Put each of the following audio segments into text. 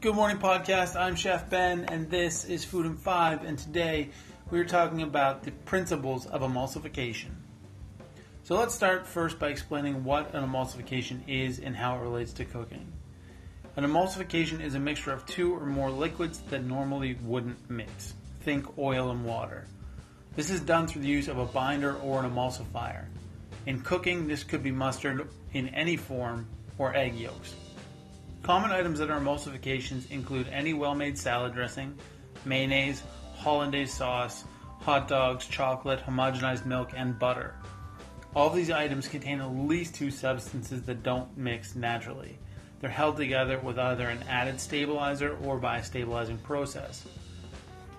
Good morning, podcast. I'm Chef Ben, and this is Food in Five. And today we're talking about the principles of emulsification. So let's start first by explaining what an emulsification is and how it relates to cooking. An emulsification is a mixture of two or more liquids that normally wouldn't mix. Think oil and water. This is done through the use of a binder or an emulsifier. In cooking, this could be mustard in any form or egg yolks. Common items that are emulsifications include any well-made salad dressing, mayonnaise, hollandaise sauce, hot dogs, chocolate, homogenized milk, and butter. All these items contain at least two substances that don't mix naturally. They're held together with either an added stabilizer or by a stabilizing process.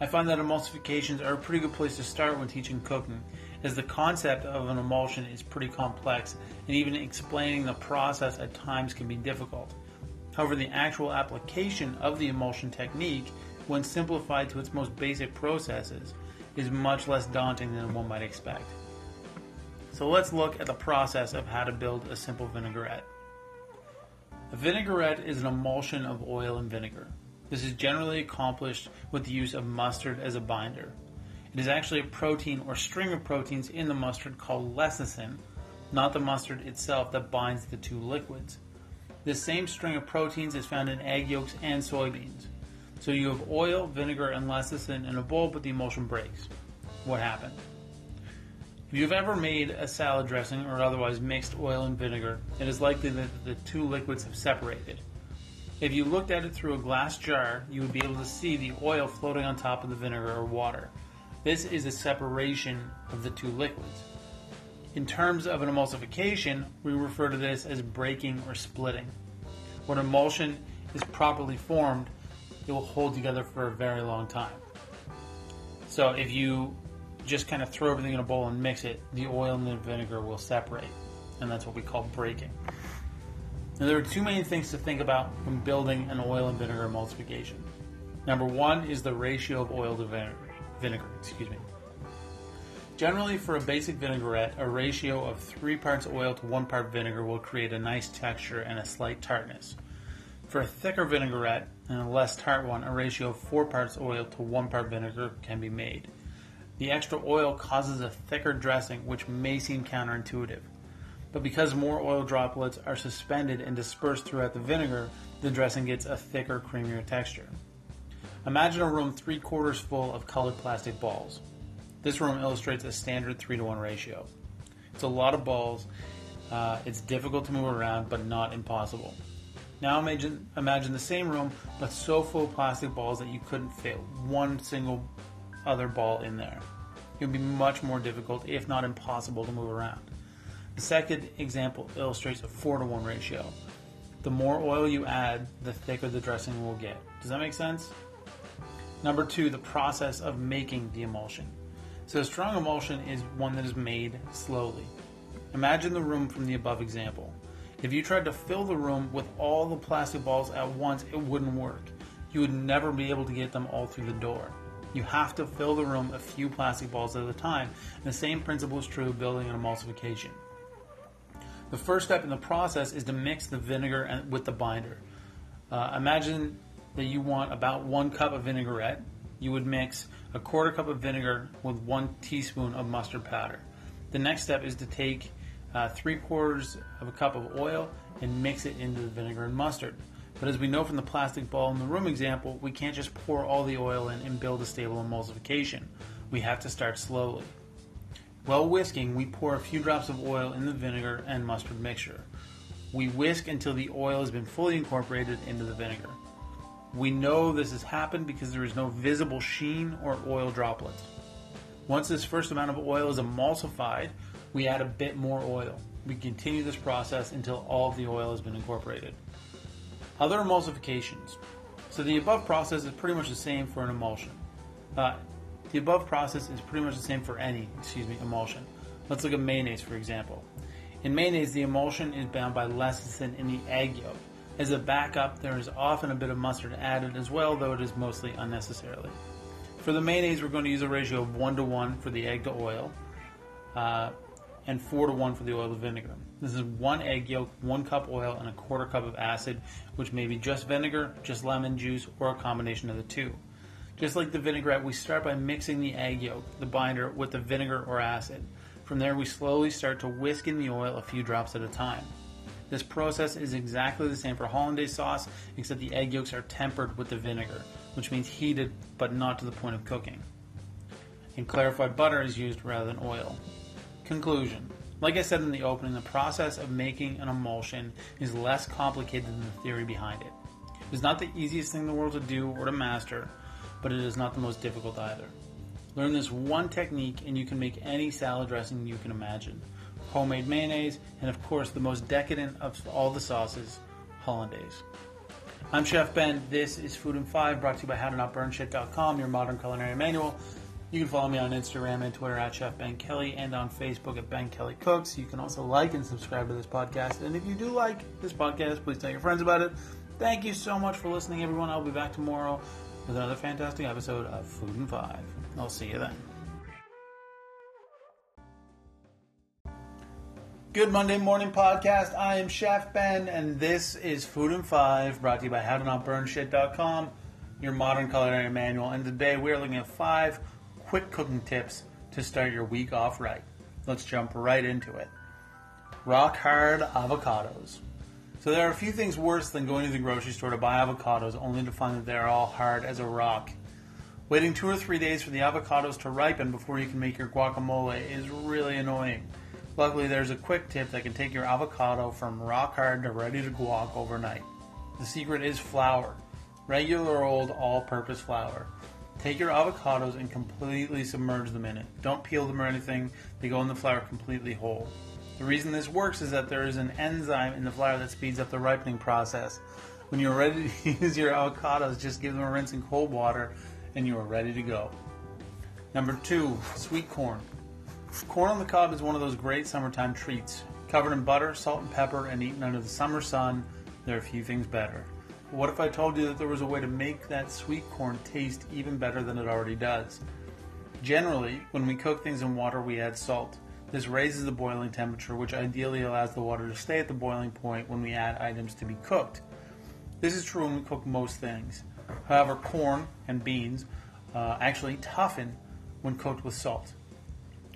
I find that emulsifications are a pretty good place to start when teaching cooking, as the concept of an emulsion is pretty complex, and even explaining the process at times can be difficult. However, the actual application of the emulsion technique, when simplified to its most basic processes, is much less daunting than one might expect. So let's look at the process of how to build a simple vinaigrette. A vinaigrette is an emulsion of oil and vinegar. This is generally accomplished with the use of mustard as a binder. It is actually a protein or string of proteins in the mustard called lecithin, not the mustard itself that binds the two liquids. This same string of proteins is found in egg yolks and soybeans. So you have oil, vinegar, and lecithin in a bowl, but the emulsion breaks. What happened? If you've ever made a salad dressing or otherwise mixed oil and vinegar, it is likely that the two liquids have separated. If you looked at it through a glass jar, you would be able to see the oil floating on top of the vinegar or water. This is a separation of the two liquids. In terms of an emulsification, we refer to this as breaking or splitting. When emulsion is properly formed, it will hold together for a very long time. So if you just kind of throw everything in a bowl and mix it, the oil and the vinegar will separate. And that's what we call breaking. Now, there are two main things to think about when building an oil and vinegar emulsification. Number one is the ratio of oil to vinegar. vinegar excuse me. Generally, for a basic vinaigrette, a ratio of 3 parts oil to 1 part vinegar will create a nice texture and a slight tartness. For a thicker vinaigrette and a less tart one, a ratio of 4 parts oil to 1 part vinegar can be made. The extra oil causes a thicker dressing, which may seem counterintuitive. But because more oil droplets are suspended and dispersed throughout the vinegar, the dressing gets a thicker, creamier texture. Imagine a room three quarters full of colored plastic balls. This room illustrates a standard 3 to 1 ratio. It's a lot of balls. Uh, it's difficult to move around, but not impossible. Now imagine, imagine the same room, but so full of plastic balls that you couldn't fit one single other ball in there. It would be much more difficult, if not impossible, to move around. The second example illustrates a 4 to 1 ratio. The more oil you add, the thicker the dressing will get. Does that make sense? Number two, the process of making the emulsion. So a strong emulsion is one that is made slowly. Imagine the room from the above example. If you tried to fill the room with all the plastic balls at once, it wouldn't work. You would never be able to get them all through the door. You have to fill the room a few plastic balls at a time. And the same principle is true building an emulsification. The first step in the process is to mix the vinegar with the binder. Uh, imagine that you want about one cup of vinaigrette. You would mix a quarter cup of vinegar with one teaspoon of mustard powder. The next step is to take uh, three quarters of a cup of oil and mix it into the vinegar and mustard. But as we know from the plastic ball in the room example, we can't just pour all the oil in and build a stable emulsification. We have to start slowly. While whisking, we pour a few drops of oil in the vinegar and mustard mixture. We whisk until the oil has been fully incorporated into the vinegar. We know this has happened because there is no visible sheen or oil droplets. Once this first amount of oil is emulsified, we add a bit more oil. We continue this process until all of the oil has been incorporated. Other emulsifications. So the above process is pretty much the same for an emulsion. Uh, the above process is pretty much the same for any, excuse me, emulsion. Let's look at mayonnaise for example. In mayonnaise, the emulsion is bound by lecithin in the egg yolk. As a backup, there is often a bit of mustard added as well, though it is mostly unnecessarily. For the mayonnaise, we're going to use a ratio of 1 to 1 for the egg to oil. Uh, and 4 to 1 for the oil to vinegar. This is one egg yolk, one cup oil, and a quarter cup of acid, which may be just vinegar, just lemon juice, or a combination of the two. Just like the vinaigrette, we start by mixing the egg yolk, the binder, with the vinegar or acid. From there, we slowly start to whisk in the oil a few drops at a time. This process is exactly the same for hollandaise sauce, except the egg yolks are tempered with the vinegar, which means heated but not to the point of cooking. And clarified butter is used rather than oil. Conclusion Like I said in the opening, the process of making an emulsion is less complicated than the theory behind it. It's not the easiest thing in the world to do or to master, but it is not the most difficult either. Learn this one technique and you can make any salad dressing you can imagine. Homemade mayonnaise, and of course the most decadent of all the sauces, hollandaise. I'm Chef Ben. This is Food in 5 brought to you by HowToNotBurnShit.com, your modern culinary manual. You can follow me on Instagram and Twitter at Chef Ben Kelly and on Facebook at Ben Kelly Cooks. You can also like and subscribe to this podcast. And if you do like this podcast, please tell your friends about it. Thank you so much for listening, everyone. I'll be back tomorrow with another fantastic episode of Food in 5. I'll see you then. Good Monday morning podcast. I am Chef Ben, and this is Food in 5, brought to you by HowToNotBurnShit.com, your modern culinary manual. And today we are looking at five quick cooking tips to start your week off right. Let's jump right into it. Rock hard avocados. So there are a few things worse than going to the grocery store to buy avocados only to find that they are all hard as a rock. Waiting two or three days for the avocados to ripen before you can make your guacamole is really annoying. Luckily, there's a quick tip that can take your avocado from rock hard to ready to guac overnight. The secret is flour. Regular old all-purpose flour. Take your avocados and completely submerge them in it. Don't peel them or anything, they go in the flour completely whole. The reason this works is that there is an enzyme in the flour that speeds up the ripening process. When you're ready to use your avocados, just give them a rinse in cold water and you are ready to go. Number two, sweet corn. Corn on the cob is one of those great summertime treats. Covered in butter, salt, and pepper, and eaten under the summer sun, there are few things better. What if I told you that there was a way to make that sweet corn taste even better than it already does? Generally, when we cook things in water, we add salt. This raises the boiling temperature, which ideally allows the water to stay at the boiling point when we add items to be cooked. This is true when we cook most things. However, corn and beans uh, actually toughen when cooked with salt.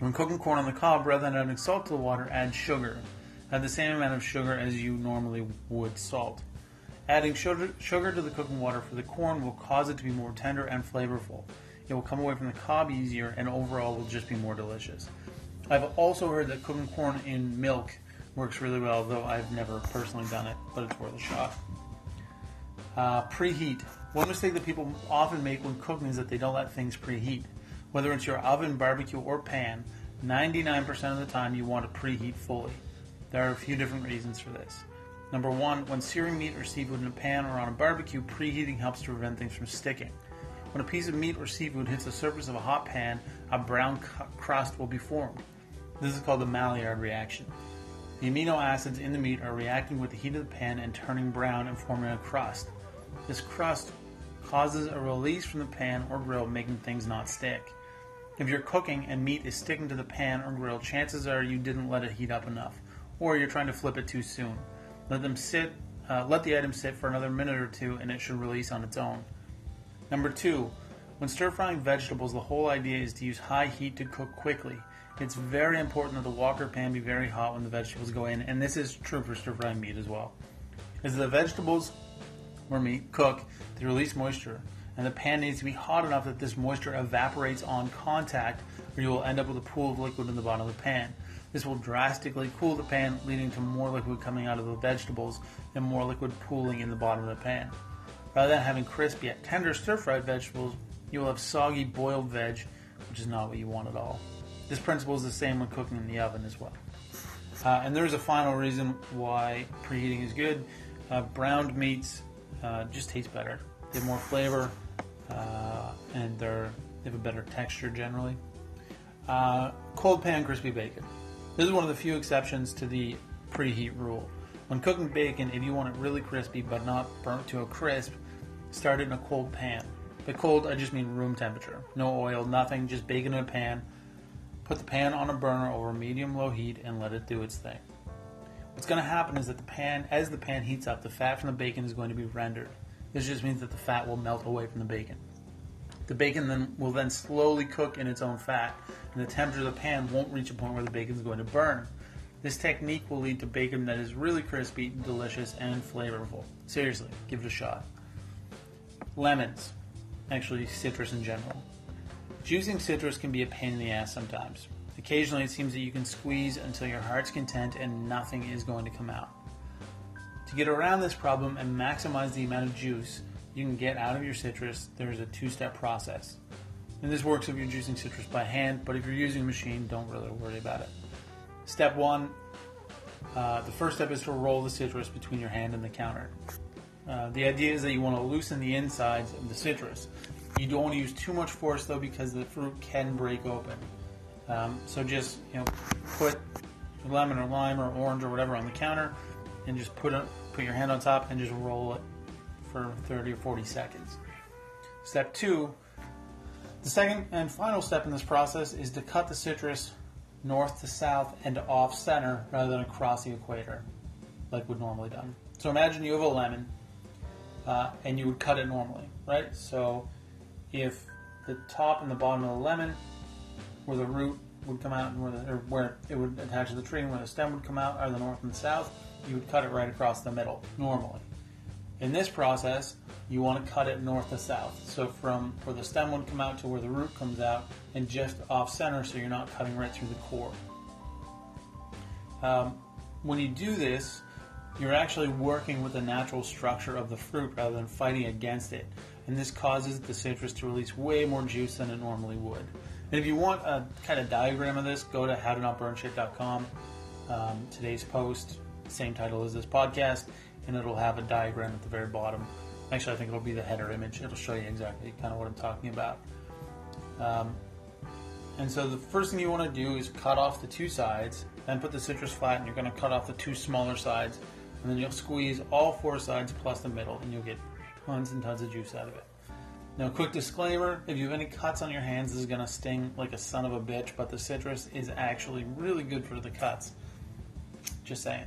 When cooking corn on the cob, rather than adding salt to the water, add sugar. Add the same amount of sugar as you normally would salt. Adding sugar, to the cooking water for the corn will cause it to be more tender and flavorful. It will come away from the cob easier and overall will just be more delicious. I've also heard that cooking corn in milk works really well, though I've never personally done it, but it's worth a shot. Uh, preheat. One mistake that people often make when cooking is that they don't let things preheat. Whether it's your oven, barbecue, or pan, 99% of the time you want to preheat fully. There are a few different reasons for this. Number one, when searing meat or seafood in a pan or on a barbecue, preheating helps to prevent things from sticking. When a piece of meat or seafood hits the surface of a hot pan, a brown crust will be formed. This is called the Maillard reaction. The amino acids in the meat are reacting with the heat of the pan and turning brown and forming a crust. This crust causes a release from the pan or grill, making things not stick. If you're cooking and meat is sticking to the pan or grill, chances are you didn't let it heat up enough, or you're trying to flip it too soon. Let them sit. Uh, let the item sit for another minute or two, and it should release on its own. Number two, when stir frying vegetables, the whole idea is to use high heat to cook quickly. It's very important that the wok pan be very hot when the vegetables go in, and this is true for stir frying meat as well. As the vegetables or meat cook, they release moisture, and the pan needs to be hot enough that this moisture evaporates on contact, or you will end up with a pool of liquid in the bottom of the pan. This will drastically cool the pan, leading to more liquid coming out of the vegetables and more liquid pooling in the bottom of the pan. Rather than having crisp yet tender stir fried vegetables, you will have soggy boiled veg, which is not what you want at all. This principle is the same when cooking in the oven as well. Uh, and there's a final reason why preheating is good. Uh, browned meats uh, just taste better. They have more flavor, uh, and they're, they have a better texture generally. Uh, cold pan crispy bacon. This is one of the few exceptions to the preheat rule. When cooking bacon, if you want it really crispy but not burnt to a crisp, start it in a cold pan. By cold, I just mean room temperature. No oil, nothing, just bacon in a pan Put the pan on a burner over medium low heat and let it do its thing. What's going to happen is that the pan, as the pan heats up, the fat from the bacon is going to be rendered. This just means that the fat will melt away from the bacon. The bacon then will then slowly cook in its own fat, and the temperature of the pan won't reach a point where the bacon is going to burn. This technique will lead to bacon that is really crispy, delicious, and flavorful. Seriously, give it a shot. Lemons, actually citrus in general. Juicing citrus can be a pain in the ass sometimes. Occasionally, it seems that you can squeeze until your heart's content and nothing is going to come out. To get around this problem and maximize the amount of juice you can get out of your citrus, there is a two step process. And this works if you're juicing citrus by hand, but if you're using a machine, don't really worry about it. Step one uh, the first step is to roll the citrus between your hand and the counter. Uh, the idea is that you want to loosen the insides of the citrus. You don't want to use too much force though because the fruit can break open. Um, so just you know put lemon or lime or orange or whatever on the counter and just put a, put your hand on top and just roll it for 30 or 40 seconds. Step two, the second and final step in this process is to cut the citrus north to south and off center rather than across the equator like would normally done. So imagine you have a lemon uh, and you would cut it normally, right? So if the top and the bottom of the lemon, where the root would come out and where, the, where it would attach to the tree and where the stem would come out are the north and the south, you would cut it right across the middle normally. In this process, you want to cut it north to south. So from where the stem would come out to where the root comes out and just off center so you're not cutting right through the core. Um, when you do this, you're actually working with the natural structure of the fruit rather than fighting against it. And this causes the citrus to release way more juice than it normally would. And if you want a kind of diagram of this, go to howtonotburnshit.com. Um, today's post, same title as this podcast, and it'll have a diagram at the very bottom. Actually, I think it'll be the header image. It'll show you exactly kind of what I'm talking about. Um, and so the first thing you want to do is cut off the two sides, then put the citrus flat, and you're going to cut off the two smaller sides, and then you'll squeeze all four sides plus the middle, and you'll get tons and tons of juice out of it. Now, quick disclaimer if you have any cuts on your hands, this is going to sting like a son of a bitch, but the citrus is actually really good for the cuts. Just saying.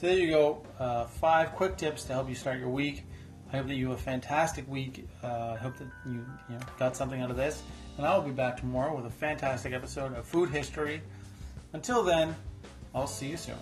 So there you go. Uh, five quick tips to help you start your week. I hope that you have a fantastic week. Uh, I hope that you, you know, got something out of this. And I will be back tomorrow with a fantastic episode of Food History. Until then, I'll see you soon.